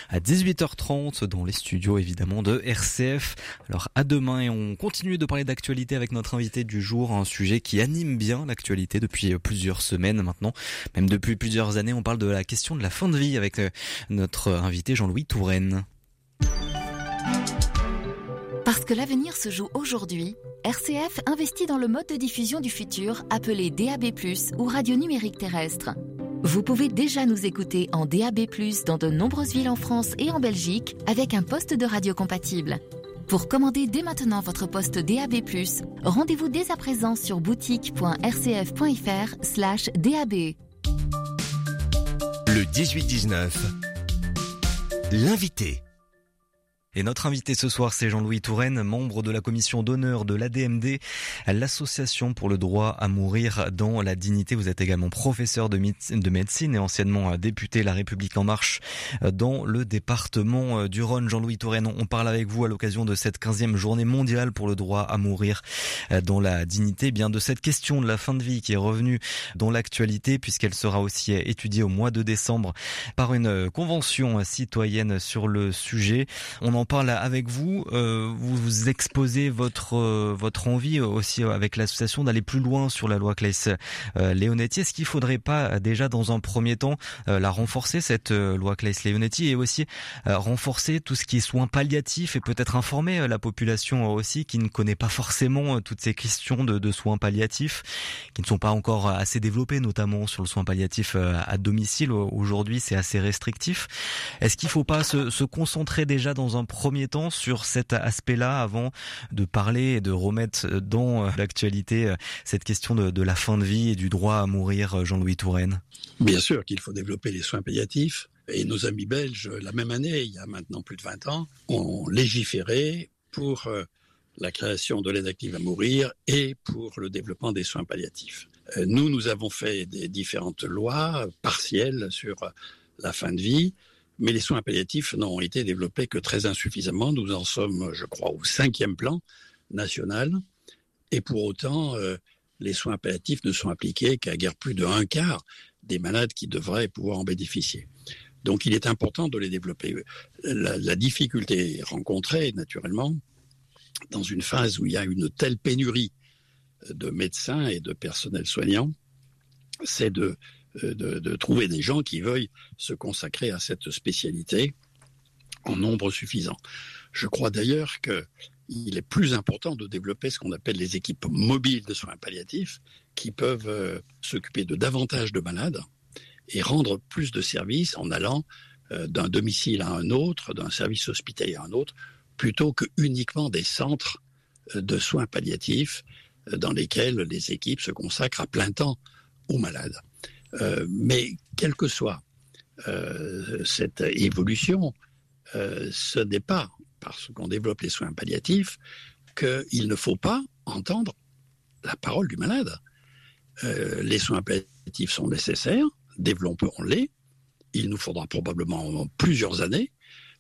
à 18h30 dans les studios évidemment de RCF. Alors à demain et on continue de parler d'actualité avec notre invité du jour, un sujet qui anime bien l'actualité depuis euh, plusieurs semaines maintenant, même depuis plusieurs années. On parle de la question de la fin de vie avec euh, notre invité Jean-Louis Touraine. Parce que l'avenir se joue aujourd'hui, RCF investit dans le mode de diffusion du futur appelé DAB+, ou radio numérique terrestre. Vous pouvez déjà nous écouter en DAB+, dans de nombreuses villes en France et en Belgique, avec un poste de radio compatible. Pour commander dès maintenant votre poste DAB+, rendez-vous dès à présent sur boutique.rcf.fr slash DAB. Le 18-19, l'invité. Et notre invité ce soir, c'est Jean-Louis Touraine, membre de la commission d'honneur de l'ADMD, l'association pour le droit à mourir dans la dignité. Vous êtes également professeur de, médecine et anciennement député La République en marche dans le département du Rhône. Jean-Louis Touraine, on parle avec vous à l'occasion de cette 15e journée mondiale pour le droit à mourir dans la dignité, eh bien de cette question de la fin de vie qui est revenue dans l'actualité puisqu'elle sera aussi étudiée au mois de décembre par une convention citoyenne sur le sujet. On en parle avec vous. Euh, vous, vous exposez votre euh, votre envie aussi avec l'association d'aller plus loin sur la loi Claes euh, Leonetti. Est-ce qu'il faudrait pas déjà dans un premier temps la renforcer cette loi Claes Leonetti et aussi renforcer tout ce qui est soins palliatifs et peut-être informer la population aussi qui ne connaît pas forcément toutes ces questions de, de, soins palliatifs qui ne sont pas encore assez développées, notamment sur le soin palliatif à domicile. Aujourd'hui, c'est assez restrictif. Est-ce qu'il faut pas se, se concentrer déjà dans un premier temps sur cet aspect-là avant de parler et de remettre dans l'actualité cette question de, la fin de vie et du droit à mourir, Jean-Louis Touraine Bien sûr qu'il faut développer les soins palliatifs. Et nos amis belges, la même année, il y a maintenant plus de 20 ans, ont légiféré pour la création de l'aide active à mourir et pour le développement des soins palliatifs. Nous, nous avons fait des différentes lois partielles sur la fin de vie, mais les soins palliatifs n'ont été développés que très insuffisamment. Nous en sommes, je crois, au cinquième plan national, et pour autant, euh, les soins palliatifs ne sont appliqués qu'à guère plus de un quart des malades qui devraient pouvoir en bénéficier. Donc il est important de les développer. La, la difficulté rencontrée, naturellement, dans une phase où il y a une telle pénurie de médecins et de personnel soignant, c'est de, de, trouver des gens qui veuillent se consacrer à cette spécialité en nombre suffisant. Je crois d'ailleurs qu'il est plus important de développer ce qu'on appelle les équipes mobiles de soins palliatifs qui peuvent euh, s'occuper de davantage de malades et rendre plus de services en allant euh, d'un domicile à un autre, d'un service hospitalier à un autre, plutôt que uniquement des centres euh, de soins palliatifs dans lesquels les équipes se consacrent à plein temps aux malades. Euh, mais quelle que soit euh, cette évolution, euh, ce n'est pas parce qu'on développe les soins palliatifs qu'il ne faut pas entendre la parole du malade. Les soins palliatifs sont nécessaires, développons-les. Il nous faudra probablement plusieurs années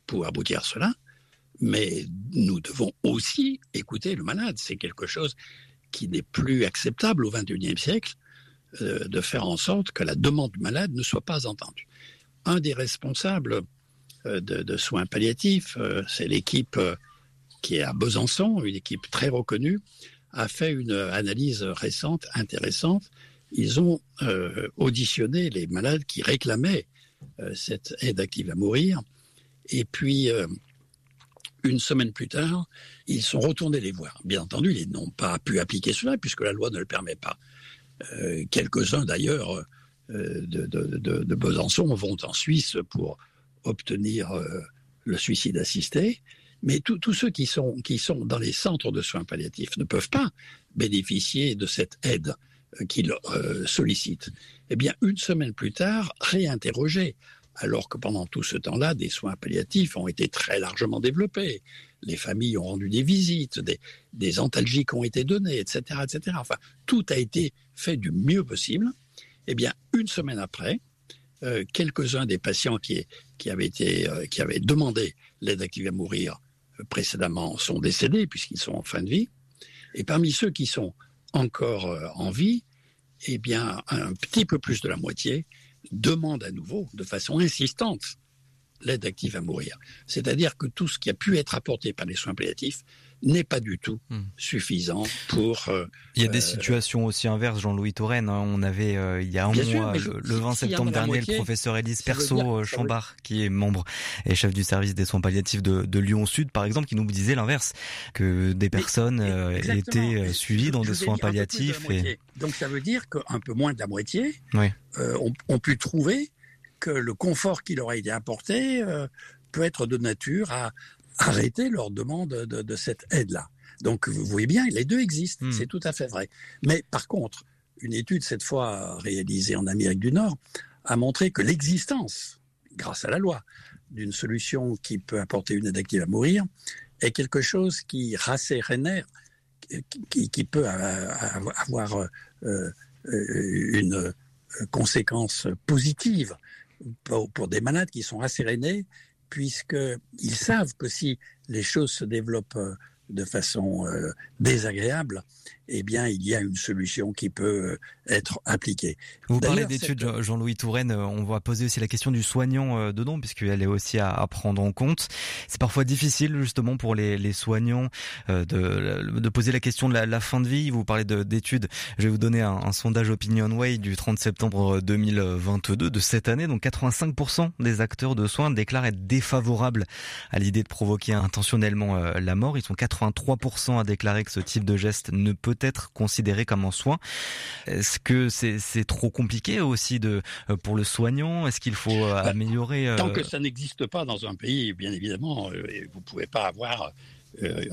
pour aboutir à cela, mais nous devons aussi écouter le malade. C'est quelque chose qui n'est plus acceptable au XXIe siècle, euh, de faire en sorte que la demande malade ne soit pas entendue. Un des responsables euh, de, de, soins palliatifs, euh, c'est l'équipe qui est à Besançon, une équipe très reconnue, a fait une analyse récente, intéressante. Ils ont auditionné les malades qui réclamaient cette aide active à mourir. Et puis, une semaine plus tard, ils sont retournés les voir. Bien entendu, ils n'ont pas pu appliquer cela puisque la loi ne le permet pas. Euh, Quelques-uns d'ailleurs euh, de, Besançon vont en Suisse pour obtenir euh, le suicide assisté. Mais tous ceux qui sont, qui sont dans les centres de soins palliatifs ne peuvent pas bénéficier de cette aide qu'ils sollicitent. Eh bien, une semaine plus tard, réinterrogés alors que pendant tout ce temps-là, des soins palliatifs ont été très largement développés. Les familles ont rendu des visites, des, des antalgiques ont été donnés, etc., etc. Enfin, tout a été fait du mieux possible. Eh bien, une semaine après, euh, quelques-uns des patients qui, avaient été, euh, qui avaient demandé l'aide active à mourir euh, précédemment sont décédés puisqu'ils sont en fin de vie. Et parmi ceux qui sont encore en vie, eh bien, un petit peu plus de la moitié demande à nouveau, de façon insistante, l'aide active à mourir. C'est-à-dire que tout ce qui a pu être apporté par les soins palliatifs n'est pas du tout hmm. suffisant pour. Euh, il y a des euh, situations aussi inverses, Jean-Louis Touraine. Hein. On avait euh, il y a un mois, sûr, le, le, 20 septembre dernier, moitié, le professeur Élise Perso Chambard, qui est membre et chef du service des soins palliatifs de, de Lyon Sud, par exemple, qui nous disait l'inverse, que des personnes mais, étaient suivies dans des soins palliatifs. Et... Donc ça veut dire qu'un peu moins de la moitié oui. ont, ont, pu trouver que le confort qui leur a été apporté peut être de nature à arrêter leur demande de, de cette aide-là. Donc vous voyez bien, les deux existent, mmh. c'est tout à fait vrai. Mais par contre, une étude cette fois réalisée en Amérique du Nord a montré que l'existence, grâce à la loi, d'une solution qui peut apporter une aide active à mourir est quelque chose qui rassérénère, qui, qui, peut avoir euh, une conséquence positive pour des malades qui sont rassérénés puisqu'ils savent que si les choses se développent de façon euh, désagréable, eh bien, il y a une solution qui peut être appliquée. Vous parlez d'études, cette... Jean-Louis Touraine, on va poser aussi la question du soignant euh, dedans, puisqu'elle est aussi à, à, prendre en compte. C'est parfois difficile, justement, pour les, les soignants euh, de, de, poser la question de la, la, fin de vie. Vous parlez d'études. Je vais vous donner un, un sondage OpinionWay du 30 septembre 2022 de cette année. Donc, 85% des acteurs de soins déclarent être défavorables à l'idée de provoquer intentionnellement euh, la mort. Ils sont 83% à déclarer que ce type de geste ne peut être considéré comme un soin. Est-ce que c'est trop compliqué aussi de, euh, pour le soignant? Est-ce qu'il faut bah, améliorer euh... Tant que ça n'existe pas dans un pays, bien évidemment, euh, vous ne pouvez pas avoir euh,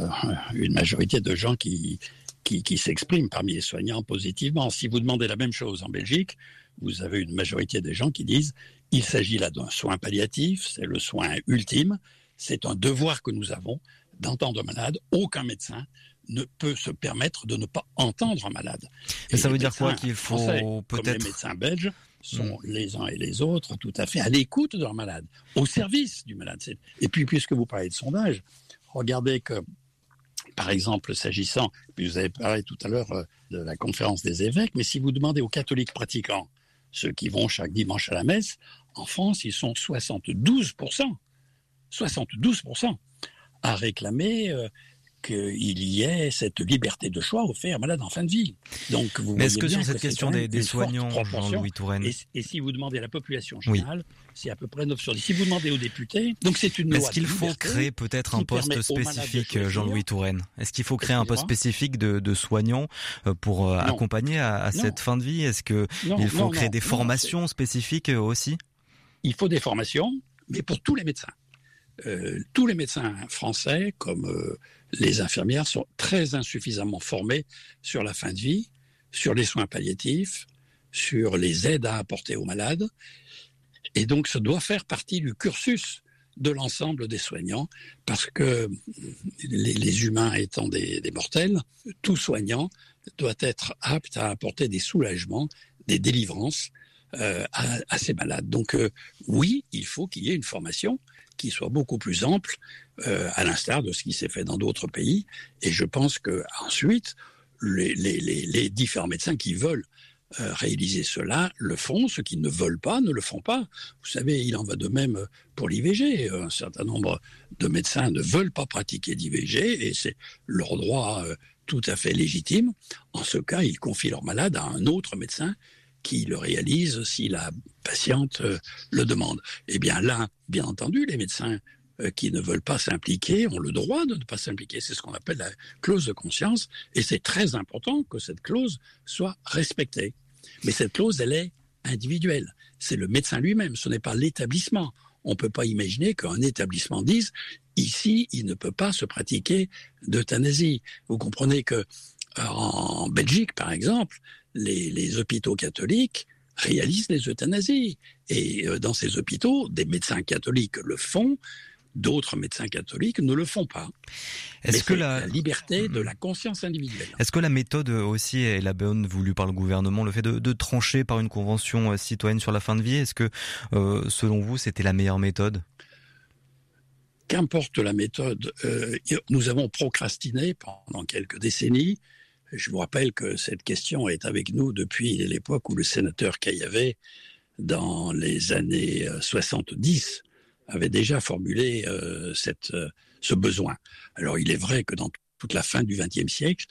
une majorité de gens qui, qui, qui s'expriment parmi les soignants positivement. Si vous demandez la même chose en Belgique, vous avez une majorité des gens qui disent il s'agit là d'un soin palliatif, c'est le soin ultime, c'est un devoir que nous avons d'entendre un malade. Aucun médecin ne peut se permettre de ne pas entendre un malade. Mais Et ça veut dire quoi qu'il faut peut-être les médecins belges sont les uns et les autres tout à fait à l'écoute de leur malade, au service du malade. Et puis, puisque vous parlez de sondage, regardez que, par exemple, s'agissant, puis vous avez parlé tout à l'heure euh, de la conférence des évêques, mais si vous demandez aux catholiques pratiquants, ceux qui vont chaque dimanche à la messe, en France, ils sont 72%, 72% à réclamer euh, qu'il y ait cette liberté de choix offerte aux malades en fin de vie. Donc, vous Mais est-ce que sur cette question des, soignants, Jean-Louis Touraine et, si vous demandez à la population générale, c'est à peu près 9 sur 10. Si vous demandez aux députés, donc c'est une. Est-ce qu'il faut créer peut-être un poste spécifique, Jean-Louis Touraine? Est-ce qu'il faut créer un poste spécifique de, soignants euh, pour euh, accompagner à, cette fin de vie? Est-ce qu'il faut créer des formations spécifiques euh, aussi? Il faut des formations, mais pour tous les médecins. Tous les médecins français, comme les infirmières sont très insuffisamment formées sur la fin de vie, sur les soins palliatifs, sur les aides à apporter aux malades. Et donc, ça doit faire partie du cursus de l'ensemble des soignants, parce que les, humains étant des, mortels, tout soignant doit être apte à apporter des soulagements, des délivrances euh, à, ces malades. Donc euh, oui, il faut qu'il y ait une formation qui soit beaucoup plus ample, euh, à l'instar de ce qui s'est fait dans d'autres pays. Et je pense que ensuite, les, différents médecins qui veulent euh, réaliser cela le font, ceux qui ne veulent pas ne le font pas. Vous savez, il en va de même pour l'IVG. Un certain nombre de médecins ne veulent pas pratiquer d'IVG et c'est leur droit euh, tout à fait légitime. En ce cas, ils confient leur malade à un autre médecin qui le réalise si la patiente le demande. Eh bien là, bien entendu, les médecins euh, qui ne veulent pas s'impliquer ont le droit de ne pas s'impliquer. C'est ce qu'on appelle la clause de conscience, et c'est très important que cette clause soit respectée. Mais cette clause, elle est individuelle. C'est le médecin lui-même, ce n'est pas l'établissement. On ne peut pas imaginer qu'un établissement dise ici, il ne peut pas se pratiquer d'euthanasie. Vous comprenez que euh, en Belgique, par exemple, les, les hôpitaux catholiques réalisent les euthanasies. Et euh, dans ces hôpitaux, des médecins catholiques le font, D'autres médecins catholiques ne le font pas. Est-ce que la... liberté de la conscience individuelle Est-ce que la méthode aussi est la bonne voulue par le gouvernement, le fait de, trancher par une convention euh, citoyenne sur la fin de vie Est-ce que, euh, selon vous, c'était la meilleure méthode? Qu'importe la méthode, euh, nous avons procrastiné pendant quelques décennies. Je vous rappelle que cette question est avec nous depuis l'époque où le sénateur Caillavet, dans les années 70, avait déjà formulé euh, euh, ce besoin. Alors il est vrai que dans toute la fin du XXe siècle,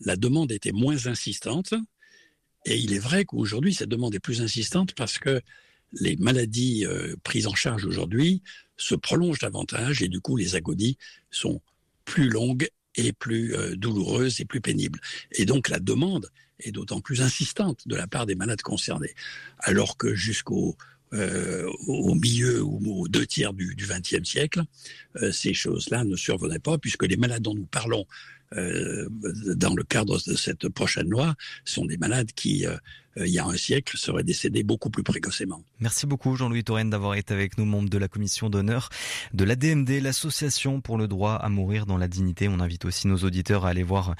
la demande était moins insistante, et il est vrai qu'aujourd'hui, cette demande est plus insistante parce que les maladies euh, prises en charge aujourd'hui se prolongent davantage, et du coup, les agonies sont plus longues et plus douloureuses et plus pénibles. Et donc la demande est d'autant plus insistante de la part des malades concernés. Alors que jusqu'au euh, milieu ou aux deux tiers du XXe siècle, euh, ces choses-là ne survenaient pas, puisque les malades dont nous parlons euh, dans le cadre de cette prochaine loi sont des malades qui, euh, il y a un siècle, seraient décédés beaucoup plus précocement. Merci beaucoup Jean-Louis Touraine d'avoir été avec nous, membre de la commission d'honneur de l'ADMD, l'association pour le droit à mourir dans la dignité. On invite aussi nos auditeurs à aller voir,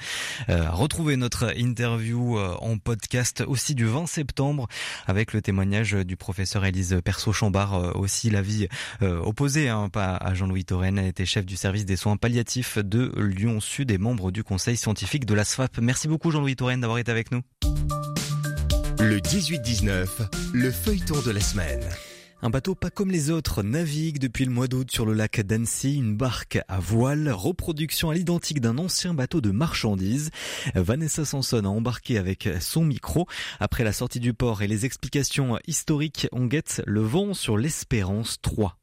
euh, à retrouver notre interview en podcast aussi du 20 septembre avec le témoignage du professeur Élise Persaud-Chambard, aussi la vie opposée hein, pas à Jean-Louis Touraine, elle était chef du service des soins palliatifs de Lyon Sud et membre du conseil scientifique de la SFAP. Merci beaucoup Jean-Louis Touraine d'avoir été avec nous. Le 18-19, le feuilleton de la semaine. Un bateau pas comme les autres navigue depuis le mois d'août sur le lac d'Annecy, une barque à voile, reproduction à l'identique d'un ancien bateau de marchandises. Vanessa Sanson a embarqué avec son micro. Après la sortie du port et les explications historiques, on guette le vent sur l'Espérance 3.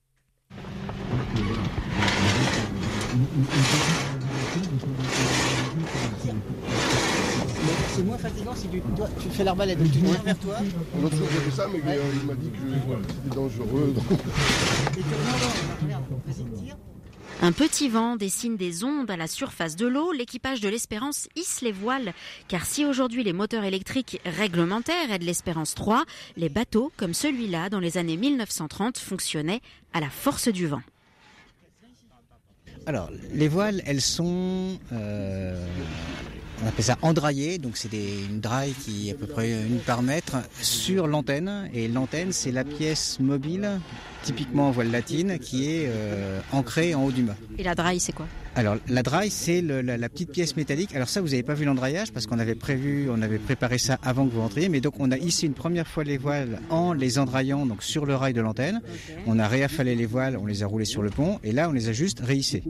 C'est moins fatigant si tu, tu fais l'arbalète, tu tires vers toi. L'autre fois j'ai fait ça, mais euh, il m'a dit que c'était dangereux. Un petit vent dessine des ondes à la surface de l'eau. L'équipage de l'Espérance hisse les voiles. Car si aujourd'hui les moteurs électriques réglementaires aident l'Espérance 3, les bateaux comme celui-là dans les années 1930 fonctionnaient à la force du vent. Alors, les voiles, elles sont euh, On appelle ça endrailler, donc c'est une draille qui est à peu près une par mètre sur l'antenne. Et l'antenne, c'est la pièce mobile, typiquement en voile latine, qui est euh, ancrée en haut du mât. Et la draille, c'est quoi? Alors la draille, c'est la, petite pièce métallique. Alors ça, vous n'avez pas vu l'endraillage parce qu'on avait prévu, on avait préparé ça avant que vous rentriez. Mais donc on a hissé une première fois les voiles en les endraillant donc sur le rail de l'antenne. On a réaffalé les voiles, on les a roulés sur le pont et là on les a juste réhissés.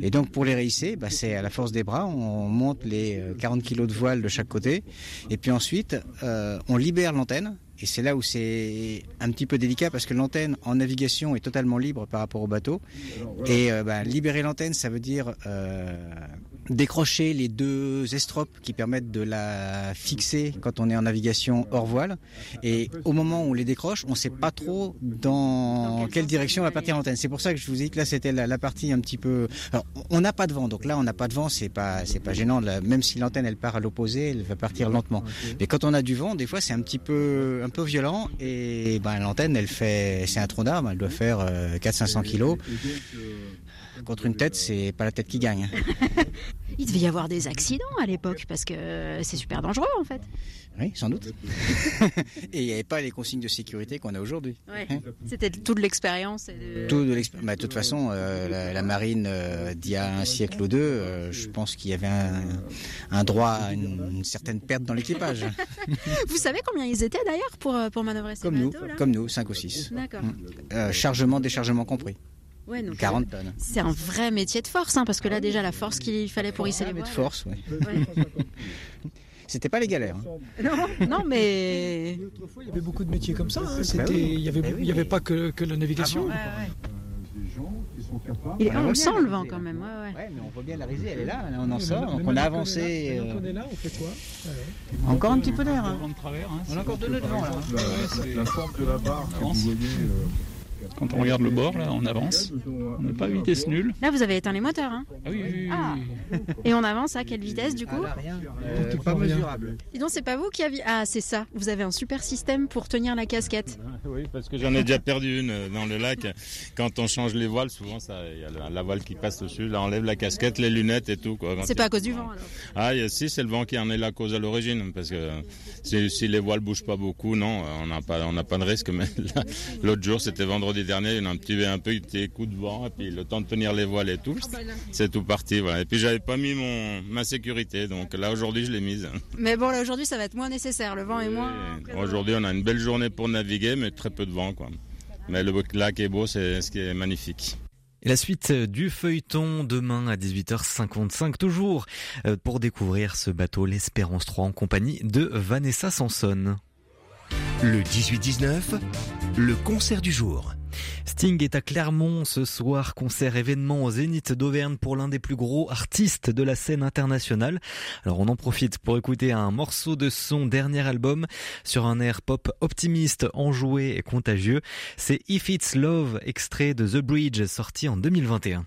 Et donc pour les réhisser, bah, c'est à la force des bras, on monte les 40 euh, kilos de voiles de chaque côté et puis ensuite euh, on libère l'antenne et c'est là où c'est un petit peu délicat parce que l'antenne en navigation est totalement libre par rapport au bateau. Et euh, bah, libérer l'antenne, ça veut dire euh, décrocher les deux estropes qui permettent de la fixer quand on est en navigation hors voile. Et au moment où on les décroche, on ne sait pas trop dans, quelle direction va partir l'antenne. C'est pour ça que je vous ai dit que là c'était la, partie un petit peu. Alors on n'a pas de vent, donc là on n'a pas de vent, c'est pas c'est pas gênant. même si l'antenne elle part à l'opposé, elle va partir lentement. Mais quand on a du vent, des fois c'est un petit peu un peu violent et ben l'antenne elle fait c'est un tronc d'arbre, elle doit faire 400-500 euh, kilos. Contre une tête, c'est pas la tête qui gagne. [laughs] Il devait y avoir des accidents à l'époque parce que c'est super dangereux en fait. Oui, sans doute. [laughs] et il n'y avait pas les consignes de sécurité qu'on a aujourd'hui. Hein C'était toute l'expérience. De... Tout de l'expérience. Bah, de toute façon, euh, la, marine euh, d'il y a un siècle ou deux, euh, je pense qu'il y avait un, droit à une, certaine perte dans l'équipage. [laughs] Vous savez combien ils étaient d'ailleurs pour, pour manœuvrer ces comme nous, Comme nous, 5 ou 6. D'accord. Mmh. chargement, déchargement compris. Ouais, 40 tonnes. C'est un vrai métier de force, hein, parce que là déjà la force qu'il fallait pour hisser les voiles. de force, oui. C'était pas les galères. Hein. Non, non, mais. Autrefois, il y avait beaucoup de métiers comme ça. Hein. Bah C'était, il n'y avait, il y avait pas que, que la navigation. Ah on le sent le vent quand même. Ouais, ouais. mais on voit bien la risée, elle est là, on en sort, donc on a avancé. Euh, on est là, on fait quoi? Encore un petit peu d'air. On a encore de devant là. La forme de la barre que vous voyez. Quand on regarde le bord, là, on avance. On n'a pas vitesse nulle. Là, vous avez éteint les moteurs. Hein ah oui, ah. Et on avance à quelle vitesse, du coup ah, rien. Euh, pas mesurable. Dis c'est pas vous qui avez... Ah, c'est ça. Vous avez un super système pour tenir la casquette. [laughs] Oui, parce que j'en ai déjà perdu une euh, dans le lac. Quand on change les voiles, souvent, il y a la, voile qui passe dessus. Là, on enlève la casquette, les lunettes et tout. C'est pas à cause du vent, alors Ah, si, c'est le vent qui en est la cause à l'origine. Parce que si, les voiles bougent pas beaucoup, non, on n'a pas, on pas de risque. [laughs] Mais l'autre jour, c'était vendredi dernier, il y a un petit un peu des coups de vent, et puis le temps de tenir les voiles et tout, ah, bah c'est tout parti. Voilà. Et puis j'avais pas mis mon, ma sécurité, donc là aujourd'hui je l'ai mise. Mais bon, là aujourd'hui ça va être moins nécessaire, le vent est moins. Aujourd'hui on a une belle journée pour naviguer, mais très peu de vent. Quoi. Mais le lac est beau, c'est ce qui est magnifique. Et la suite du feuilleton demain à 18h55 toujours euh, pour découvrir ce bateau l'Espérance 3 en compagnie de Vanessa Sanson. Le 18-19, le concert du jour. Sting est à Clermont ce soir, concert événement au Zénith d'Auvergne pour l'un des plus gros artistes de la scène internationale. Alors on en profite pour écouter un morceau de son dernier album sur un air pop optimiste, enjoué et contagieux. C'est If It's Love, extrait de The Bridge, sorti en 2021.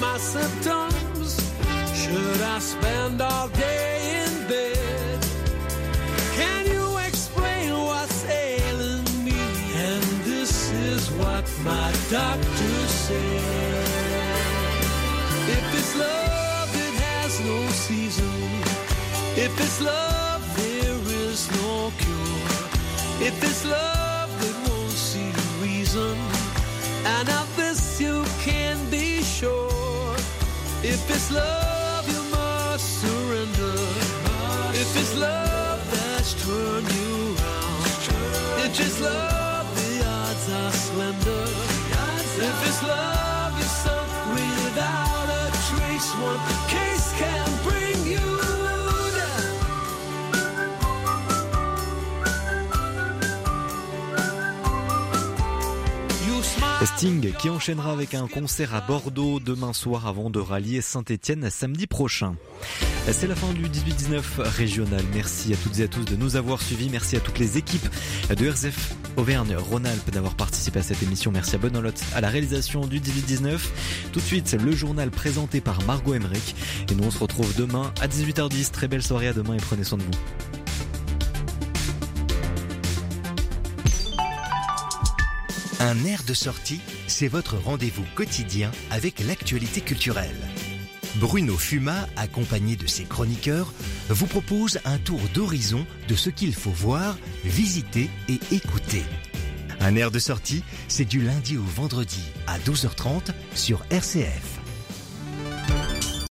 my symptoms. Should I spend all day in bed? Can you explain what's ailing me? And this is what my doctor said. If it's love, it has no season. If it's love, there is no cure. If it's love, it won't see reason. And of If it's love, you must surrender. If it's love that's turned you around. It's love, Qui enchaînera avec un concert à Bordeaux demain soir avant de rallier Saint-Etienne samedi prochain. C'est la fin du 18-19 régional. Merci à toutes et à tous de nous avoir suivis. Merci à toutes les équipes de RZF Auvergne-Rhône-Alpes d'avoir participé à cette émission. Merci à Bonolotte à la réalisation du 18-19. Tout de suite, le journal présenté par Margot Emmerich. Et nous, on se retrouve demain à 18h10. Très belle soirée à demain et prenez soin de vous. Un air de sortie, c'est votre rendez-vous quotidien avec l'actualité culturelle. Bruno Fuma, accompagné de ses chroniqueurs, vous propose un tour d'horizon de ce qu'il faut voir, visiter et écouter. Un air de sortie, c'est du lundi au vendredi à 12h30 sur RCF.